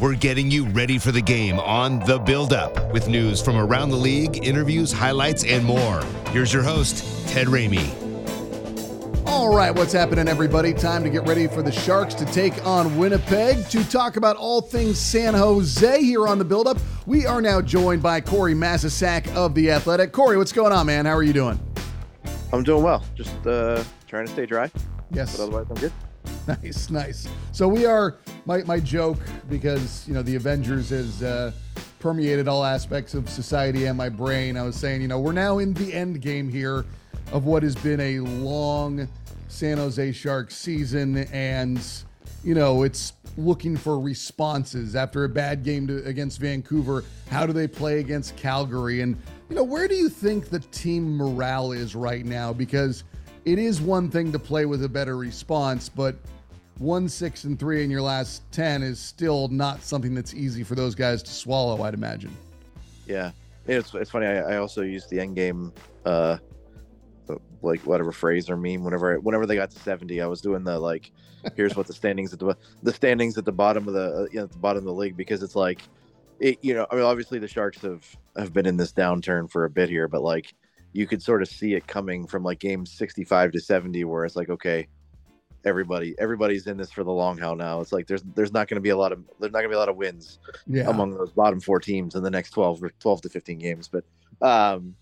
We're getting you ready for the game on The Build Up with news from around the league, interviews, highlights, and more. Here's your host, Ted Ramey. All right, what's happening, everybody? Time to get ready for the Sharks to take on Winnipeg to talk about all things San Jose here on the build up. We are now joined by Corey Masisak of The Athletic. Corey, what's going on, man? How are you doing? I'm doing well. Just uh, trying to stay dry. Yes. But otherwise, I'm good. Nice, nice. So we are my my joke because you know the Avengers has uh, permeated all aspects of society and my brain. I was saying, you know, we're now in the end game here of what has been a long San Jose Sharks season, and you know it's looking for responses after a bad game to, against Vancouver. How do they play against Calgary? And you know, where do you think the team morale is right now? Because it is one thing to play with a better response, but one, six, and three in your last 10 is still not something that's easy for those guys to swallow, I'd imagine. Yeah. It's, it's funny. I, I also used the end game, uh, like whatever phrase or meme whenever whenever they got to 70 i was doing the like here's what the standings at the the standings at the bottom of the uh, you know, at the bottom of the league because it's like it you know i mean obviously the sharks have have been in this downturn for a bit here but like you could sort of see it coming from like game 65 to 70 where it's like okay everybody everybody's in this for the long haul now. It's like there's there's not going to be a lot of there's not going to be a lot of wins Yeah. among those bottom four teams in the next 12 or 12 to 15 games. But um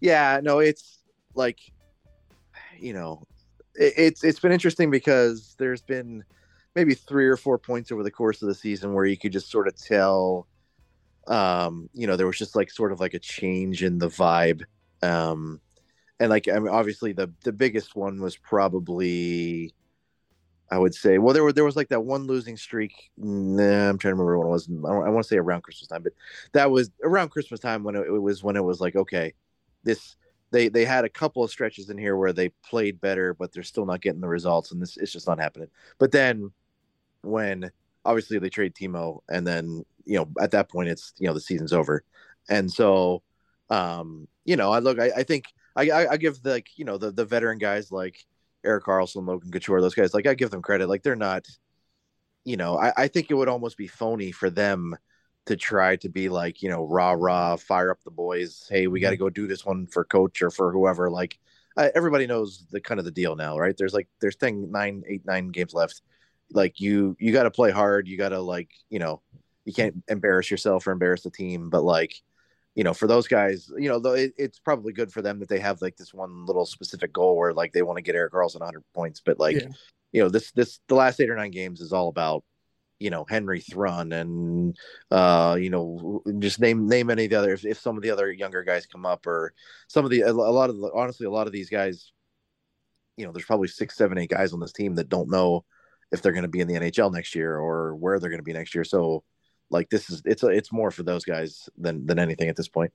yeah no it's like you know it, it's it's been interesting because there's been maybe three or four points over the course of the season where you could just sort of tell um you know there was just like sort of like a change in the vibe. Um and like i mean obviously the the biggest one was probably i would say well there were there was like that one losing streak nah, i'm trying to remember when it was i, I want to say around christmas time but that was around christmas time when it, it was when it was like okay this they they had a couple of stretches in here where they played better but they're still not getting the results and this it's just not happening. But then when obviously they trade Timo and then you know at that point it's you know the season's over. And so um you know I look I, I think I, I give the like you know the the veteran guys like Erik Karlsson Logan Couture those guys like I give them credit. Like they're not you know I, I think it would almost be phony for them to try to be like you know rah rah fire up the boys. Hey we got to go do this one for coach or for whoever. Like uh, everybody knows the kind of the deal now right? There's like there's thing nine eight nine games left. Like you you got to play hard. You got to like you know you can't embarrass yourself or embarrass the team. But like you know for those guys you know though it, it's probably good for them that they have like this one little specific goal where like they want to get erik karlsson 100 points but like Yeah. you know this this the last eight or nine games is all about you know henry thrun and uh you know just name name any of the other if, if some of the other younger guys come up or some of the a lot of the honestly a lot of these guys you know there's probably six seven eight guys on this team that don't know if they're going to be in the nhl next year or where they're going to be next year so like this is it's a, it's more for those guys than than anything at this point.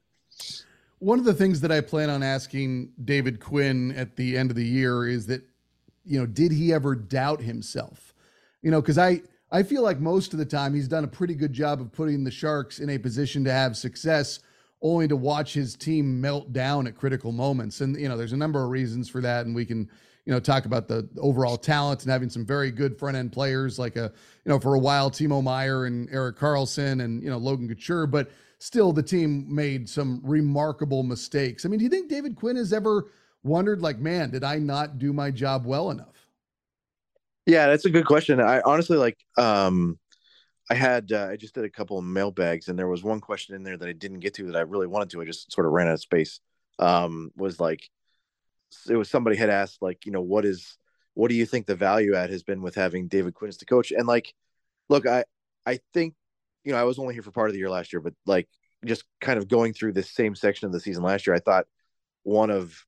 One of the things that I plan on asking David Quinn at the end of the year is that, you know, did he ever doubt himself? You know, because I I feel like most of the time he's done a pretty good job of putting the Sharks in a position to have success, only to watch his team melt down at critical moments. And you know, there's a number of reasons for that, and we can you know talk about the overall talent and having some very good front end players like a you know for a while Timo Meier and Erik Karlsson and you know Logan Couture, but still the team made some remarkable mistakes. I mean, do you think David Quinn has ever wondered like, man, did I not do my job well enough? Yeah, that's a good question. I honestly like um I had uh, I just did a couple of mailbags and there was one question in there that I didn't get to that I really wanted to. I just sort of ran out of space. Um was like it was somebody had asked like, you know, what is what do you think the value add has been with having David Quinn as the coach? And like look, I I think you know, I was only here for part of the year last year, but like just kind of going through this same section of the season last year, I thought one of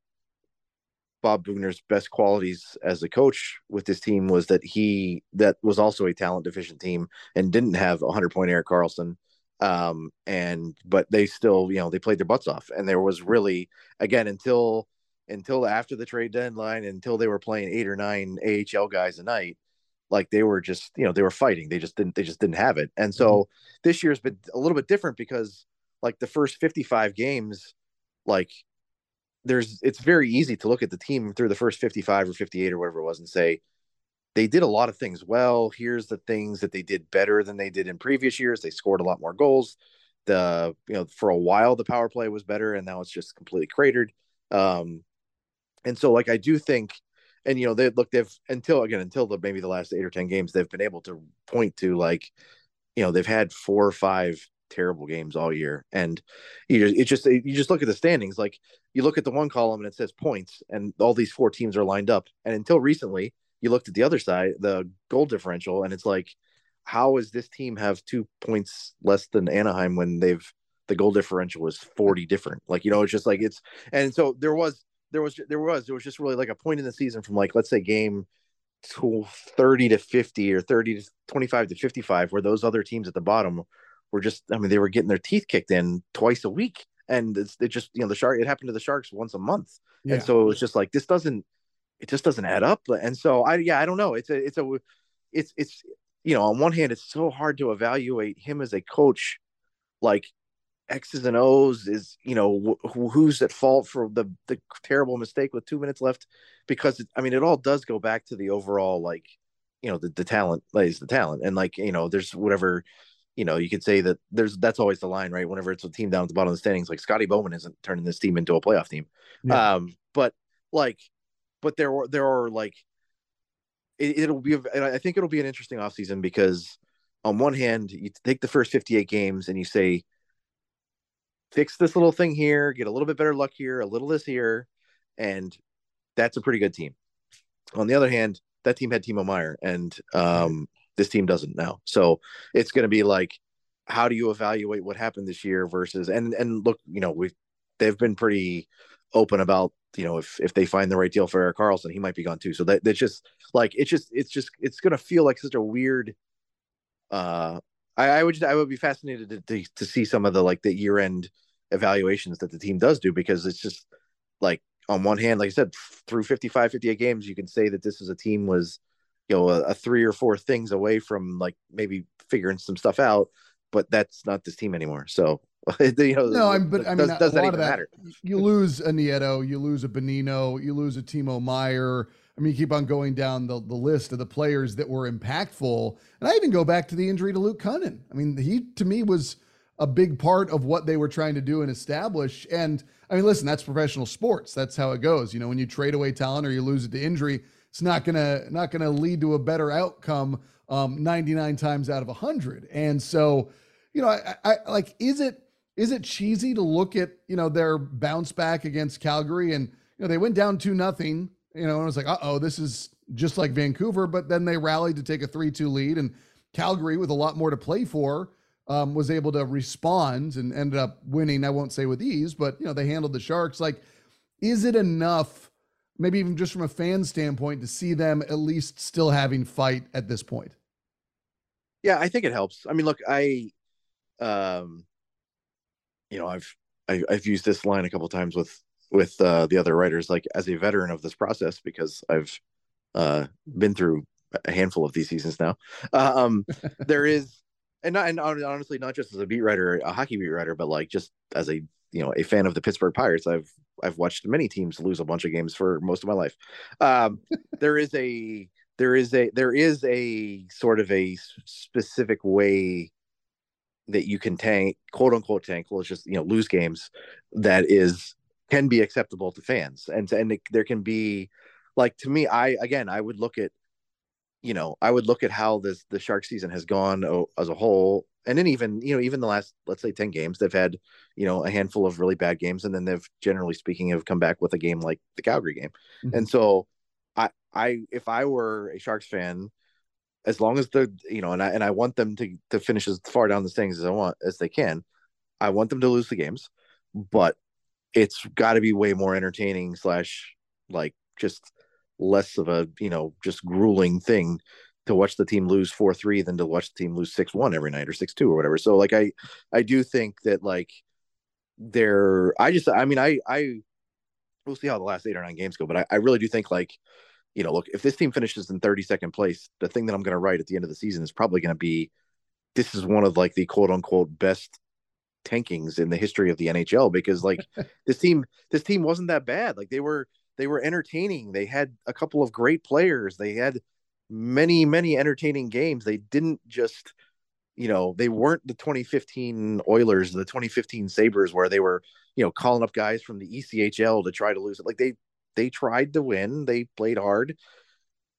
Bob Boughner's best qualities as a coach with this team was that he that was also a talent deficient team and didn't have a 100 point Erik Karlsson. um and but they still you know they played their butts off and there was really again until until after the trade deadline until they were playing eight or nine AHL guys a night like they were just you know they were fighting they just didn't they just didn't have it and so mm-hmm. this year's been a little bit different because like the first 55 games like there's it's very easy to look at the team through the first 55 or 58 or whatever it was and say they did a lot of things well. Here's the things that they did better than they did in previous years. They scored a lot more goals. The you know for a while the power play was better, and now it's just completely cratered. Um, and so like I do think, and you know they look they've until again until the maybe the last eight or ten games they've been able to point to like, you know they've had four or five terrible games all year, and you just, it just you just look at the standings like you look at the one column and it says points, and all these four teams are lined up, and until recently you looked at the other side, the goal differential, and it's like, how is this team have two points less than Anaheim when they've the goal differential is 40 different? Like, you know, it's just like it's and so there was there was there was there was just really like a point in the season from like let's say game to 30 to 50 or 30 to 25 to 55 where those other teams at the bottom were just i mean they were getting their teeth kicked in twice a week and it's it just you know the shark it happened to the sharks once a month yeah. and so it was just like this doesn't it just doesn't add up. And so I yeah, I don't know. It's a it's a it's it's you know, on one hand, it's so hard to evaluate him as a coach, like X's and O's is you know wh- who's at fault for the the terrible mistake with two minutes left, because it, I mean it all does go back to the overall like you know the the talent lays the talent. And like you know there's whatever you know you could say that there's that's always the line right? Whenever it's a team down at the bottom of the standings like Scotty Bowman isn't turning this team into a playoff team, yeah. um but like but there are there are like it, will be I think it'll be an interesting offseason because on one hand you take the first 58 games and you say fix this little thing here get a little bit better luck here a little this here and that's a pretty good team on the other hand that team had Timo Meier and um, this team doesn't now so it's going to be like how do you evaluate what happened this year versus and and look you know we've they've been pretty open about you know if if they find the right deal for Erik Karlsson, he might be gone too. So that that's just like it's just it's just it's gonna feel like such a weird. Uh, I, I would I would be fascinated to, to, to see some of the like the year end evaluations that the team does do because it's just like on one hand, like I said, through 55, 58 games, you can say that this is a team was, you know, a, a three or four things away from like maybe figuring some stuff out, but that's not this team anymore. So you know, no, I'm, but I mean, does, does that even that, matter? You lose a Nieto, you lose a Bonino, you lose a Timo Meier. I mean, keep on going down the, the list of the players that were impactful. And I even go back to the injury to Luke Kunin. I mean, he to me was a big part of what they were trying to do and establish. And I mean, listen, that's professional sports. That's how it goes. You know, when you trade away talent or you lose it to injury, it's not gonna not gonna lead to a better outcome um, 99 times out of 100. And so, you know, I, I like, is it is it cheesy to look at you know their bounce back against Calgary and you know they went down two nothing you know and it was like uh oh this is just like Vancouver but then they rallied to take a three two lead and Calgary with a lot more to play for um, was able to respond and ended up winning I won't say with ease but you know they handled the Sharks. Like is it enough maybe even just from a fan standpoint to see them at least still having fight at this point? Yeah I think it helps. I mean look I um you know, I've I, have i have used this line a couple times with with uh, the other writers, like as a veteran of this process, because I've uh, been through a handful of these seasons now. Um, there is, and not, and honestly, not just as a beat writer, a hockey beat writer, but like just as a you know a fan of the Pittsburgh Pirates. I've I've watched many teams lose a bunch of games for most of my life. Um, there is a there is a there is a sort of a specific way that you can tank, quote unquote tank, well, it's just you know lose games that is can be acceptable to fans, and and it, there can be like to me, I again I would look at you know I would look at how this the shark season has gone as a whole, and then even you know even the last let's say ten games they've had you know a handful of really bad games, and then they've generally speaking have come back with a game like the Calgary game, mm-hmm. and so I I if I were a Sharks fan as long as they're you know and I and I want them to to finish as far down the standings as I want as they can. I want them to lose the games, but it's got to be way more entertaining slash like just less of a you know just grueling thing to watch the team lose four three than to watch the team lose six one every night or six two or whatever. So like I I do think that like they're I just I mean I I we'll see how the last eight or nine games go, but I, I really do think like you know look if this team finishes in 32nd place, the thing that I'm going to write at the end of the season is probably going to be this is one of like the quote unquote best tankings in the history of the NHL because like this team this team wasn't that bad. Like they were they were entertaining. They had a couple of great players. They had many many entertaining games. They didn't just you know, they weren't the 2015 Oilers, the 2015 Sabres where they were, you know, calling up guys from the ECHL to try to lose it. Like they they tried to win. They played hard.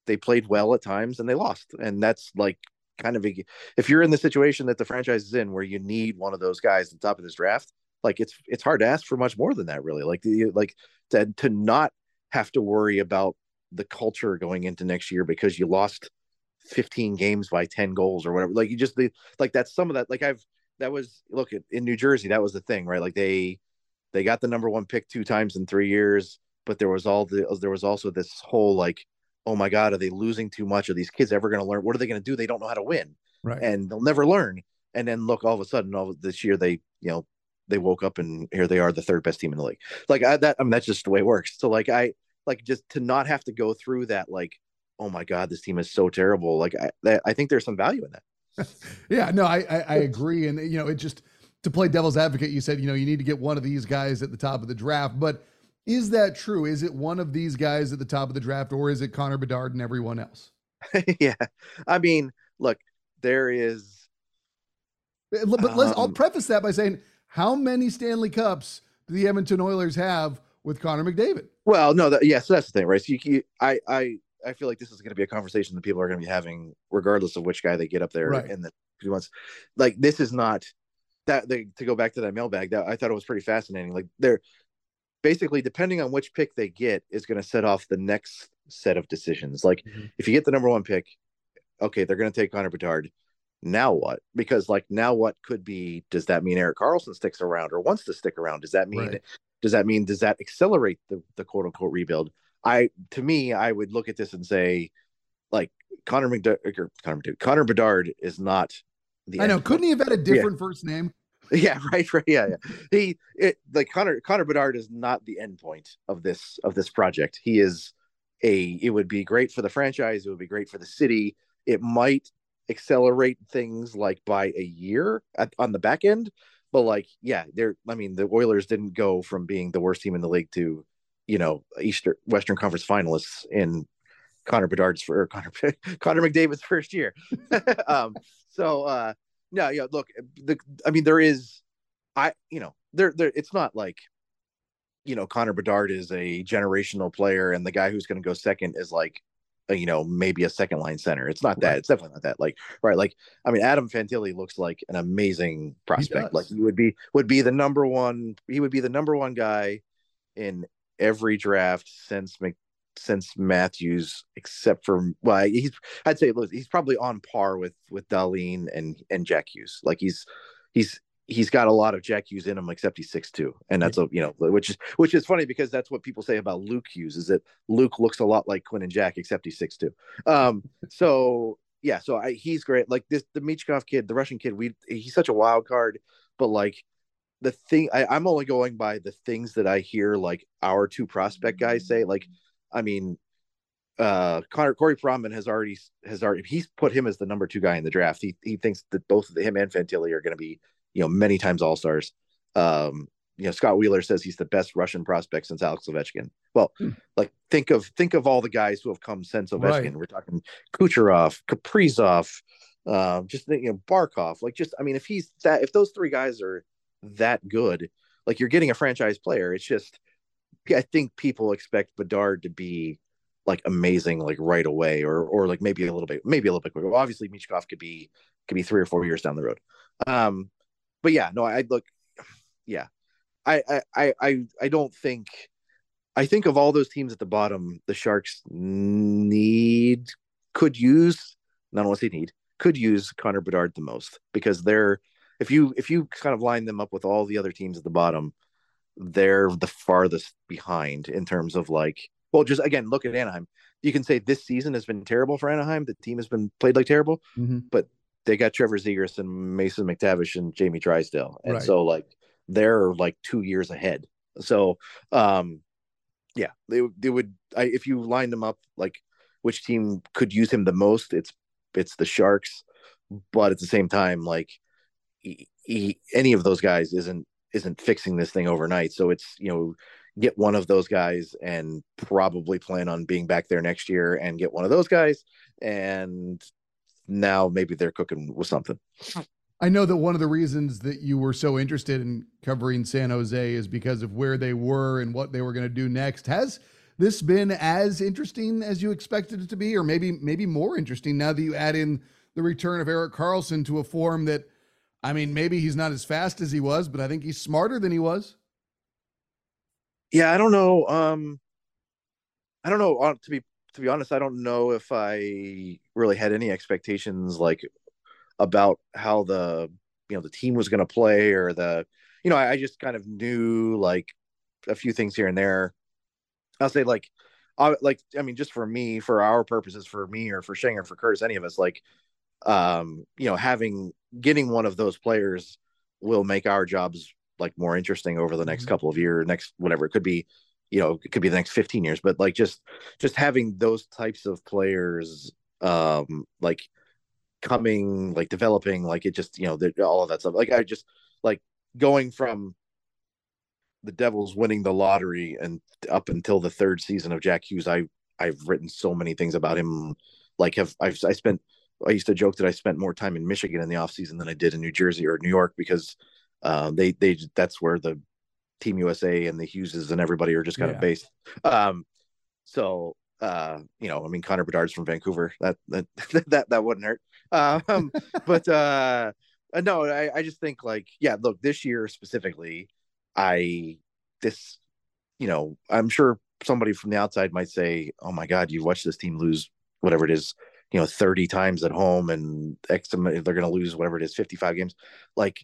They played well at times and they lost. And that's like kind of a, if you're in the situation that the franchise is in where you need one of those guys at the top of this draft, like it's it's hard to ask for much more than that, really. Like the like to to not have to worry about the culture going into next year because you lost 15 games by 10 goals or whatever. Like you just the like that's some of that. Like I've that was look in New Jersey, that was the thing, right? Like they they got the number one pick two times in three years, but there was all the there was also this whole like oh my god, are they losing too much? Are these kids ever going to learn? What are they going to do? They don't know how to win, right? And they'll never learn. And then look, all of a sudden, all this year they you know they woke up and here they are, the third best team in the league. Like I, that, I mean, that's just the way it works. So like I like just to not have to go through that like oh my god, this team is so terrible. Like I that, I think there's some value in that. yeah, no, I, I I agree, and you know it just to play devil's advocate, you said you know you need to get one of these guys at the top of the draft, but is that true? Is it one of these guys at the top of the draft, or is it Connor Bedard and everyone else? yeah, I mean, look, there is. But um, let's. I'll um, preface that by saying, how many Stanley Cups do the Edmonton Oilers have with Connor McDavid? Well, no, that, yes, yeah, so that's the thing, right? So you, you, I, I, I feel like this is going to be a conversation that people are going to be having, regardless of which guy they get up there right. in the few months. Like this is not that. They, to go back to that mailbag, that I thought it was pretty fascinating. Like there, basically depending on which pick they get is going to set off the next set of decisions. Like mm-hmm. if you get the number one pick, okay, they're going to take Connor Bedard. Now what? Because like now what could be? Does that mean Erik Karlsson sticks around or wants to stick around? Does that mean? Right. Does that mean? Does that accelerate the the quote unquote rebuild? I to me, I would look at this and say, like Connor McDard, Connor, McDard, Connor Bedard is not the. I know. Couldn't he have had a different yeah. first name? Yeah, right, right. Yeah, yeah. He it like Connor Connor Bedard is not the end point of this of this project. He is a it would be great for the franchise, it would be great for the city. It might accelerate things like by a year at, on the back end, but like yeah, there I mean the Oilers didn't go from being the worst team in the league to, you know, Eastern Western Conference finalists in Connor Bedard's for Connor Connor McDavid's first year. um so uh no, yeah. Look, eh, the I mean, there is, I you know, there there. It's not like, you know, Connor Bedard is a generational player, and the guy who's going to go second is like, a, you know, maybe a second line center. It's not that. Right. It's definitely not that. Like, right? Like, I mean, Adam Fantilli looks like an amazing prospect. He like, he would be would be the number one. He would be the number one guy in every draft since Mc, since Matthews, except for well, he's I'd say he's probably on par with with Dahlin and and Jack Hughes. Like he's he's he's got a lot of Jack Hughes in him, except he's six two, and that's a you know which is which is funny because that's what people say about Luke Hughes is that Luke looks a lot like Quinn and Jack, except he's six two. Um, so yeah, so I, he's great. Like this, the Michkov kid, the Russian kid, we he's such a wild card, but like the thing I, I'm only going by the things that I hear like our two prospect guys say. Like I mean, uh, Connor Corey Pronman has already has already he's put him as the number two guy in the draft. He he thinks that both him and Fantilli are going to be you know many times all stars. Um, you know, Scott Wheeler says he's the best Russian prospect since Alex Ovechkin. Well, hmm. like think of think of all the guys who have come since Ovechkin. Right. We're talking Kucherov, Kaprizov, uh, just you know Barkov. Like just I mean, if he's that if those three guys are that good, like you're getting a franchise player. It's just I think people expect Bedard to be like amazing like right away or or like maybe a little bit maybe a little bit quicker. Obviously Michkov could be could be three or four years down the road. Um but yeah, no, I look yeah. I I I I don't think I think of all those teams at the bottom, the Sharks need could use not only need, could use Connor Bedard the most because they're if you if you kind of line them up with all the other teams at the bottom, they're the farthest behind in terms of like well, just again, look at Anaheim. You can say this season has been terrible for Anaheim. The team has been played like terrible, mm-hmm. but they got Trevor Zegras and Mason McTavish and Jamie Drysdale, and Right. so like they're like two years ahead. So, um, yeah, they they would. I, if you lined them up, like which team could use him the most, it's it's the Sharks. But at the same time, like he, he, any of those guys isn't isn't fixing this thing overnight. So it's you know get one of those guys and probably plan on being back there next year and get one of those guys and now maybe they're cooking with something. I know that one of the reasons that you were so interested in covering San Jose is because of where they were and what they were going to do next. Has this been as interesting as you expected it to be, or maybe maybe more interesting now that you add in the return of Erik Karlsson to a form that, I mean, maybe he's not as fast as he was, but I think he's smarter than he was. Yeah, I don't know. Um, I don't know. uh, To be to be honest, I don't know if I really had any expectations like about how the you know the team was going to play or the you know I, I just kind of knew like a few things here and there. I'll say like I like I mean just for me for our purposes for me or for Shang or for Curtis any of us like um you know having getting one of those players will make our jobs like more interesting over the next Mhm. couple of years next whatever. It could be you know it could be the next 15 years but like just just having those types of players um like coming like developing like it just you know the, all of that stuff. Like i just like going from the devils winning the lottery and up until the third season of jack hughes i i've written so many things about him. Like have i've i spent i used to joke that i spent more time in michigan in the off season than i did in new jersey or new york because uh, they they that's where the team usa and the hugheses and everybody are just kind Yeah. of based. Um so uh you know i mean connor bedard's from vancouver. That that that, that wouldn't hurt. Um but uh no I, I just think like yeah look this year specifically i this you know i'm sure somebody from the outside might say oh my god you've watched this team lose whatever it is you know 30 times at home and x they're going to lose whatever it is 55 games like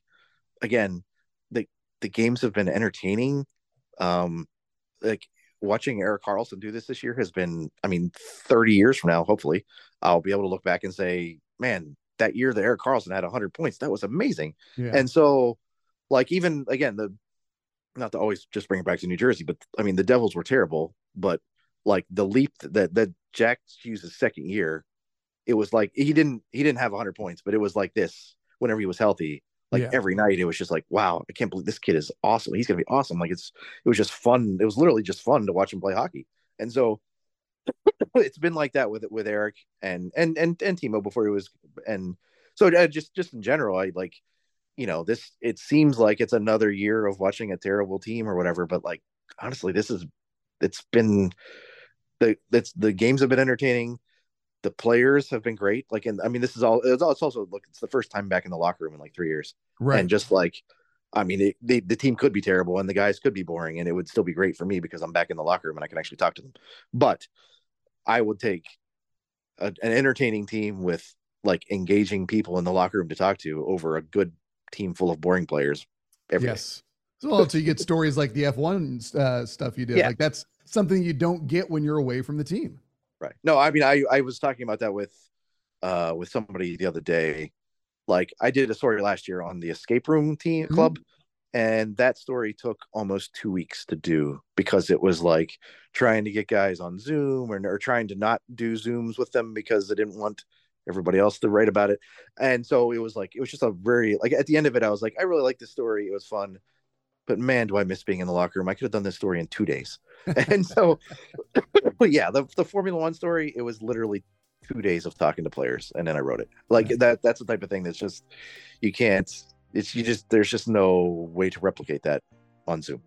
again the the games have been entertaining um like watching Erik Karlsson do this this year has been, I mean, 30 years from now, hopefully, I'll be able to look back and say, man, that year that Erik Karlsson had 100 points, that was amazing. Yeah. And so, like, even again, the not to always just bring it back to New Jersey, but I mean, the Devils were terrible, but like the leap that that Jack Hughes' second year, it was like he didn't he didn't have 100 points, but it was like this whenever he was healthy. Like Yeah. every night, it was just like, wow, I can't believe this kid is awesome. He's gonna be awesome. Like it's it was just fun. It was literally just fun to watch him play hockey. And so it's been like that with with Eric and and and and Timo before he was and so uh, just just in general, I like you know this. It seems like it's another year of watching a terrible team or whatever, but like honestly, this is it's been the that's the games have been entertaining. The players have been great. Like, and I mean, this is all. It's al- it's also look. It's the first time back in the locker room in like three years right. and just like i mean it, the, the team could be terrible and the guys could be boring and it would still be great for me because i'm back in the locker room and i can actually talk to them but i would take a, an entertaining team with like engaging people in the locker room to talk to over a good team full of boring players every day. yes. So you get stories like the F1 uh, stuff you did. Yeah. Like that's something you don't get when you're away from the team. Right. No i mean i i was talking about that with uh with somebody the other day. Like i did a story last year on the escape room team Mhm. club and that story took almost two weeks to do because it was like trying to get guys on zoom or, or trying to not do zooms with them because they didn't want everybody else to write about it. And so it was like it was just a very like at the end of it i was like i really like this story. It was fun but man do i miss being in the locker room. I could have done this story in two days. And so but yeah the, the formula one story it was literally two days of talking to players and then i wrote it. Like that that's the type of thing that's just you can't it's you just there's just no way to replicate that on zoom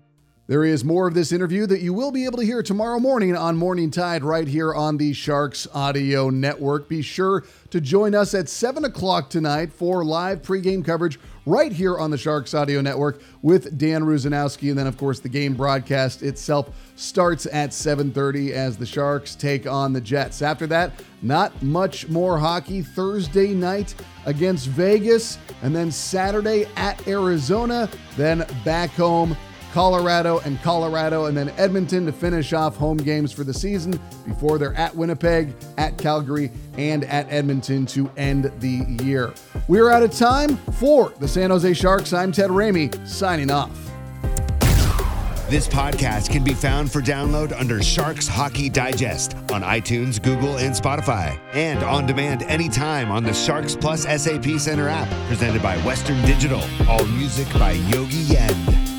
There is more of this interview that you will be able to hear tomorrow morning on Morning Tide right here on the Sharks Audio Network. Be sure to join us at 7 o'clock tonight for live pregame coverage right here on the Sharks Audio Network with Dan Rusanowsky. And then, of course, the game broadcast itself starts at 7.30 as the Sharks take on the Jets. After that, not much more hockey. Thursday night against Vegas, and then Saturday at Arizona, then back home Colorado, and Colorado, and then Edmonton to finish off home games for the season before they're at Winnipeg, at Calgary, and at Edmonton to end the year. We're out of time for the San Jose Sharks. I'm Ted Ramey, signing off. This podcast can be found for download under Sharks Hockey Digest on iTunes, Google, and Spotify, and on demand anytime on the Sharks Plus SAP Center app, presented by Western Digital. All music by Yogi Yen.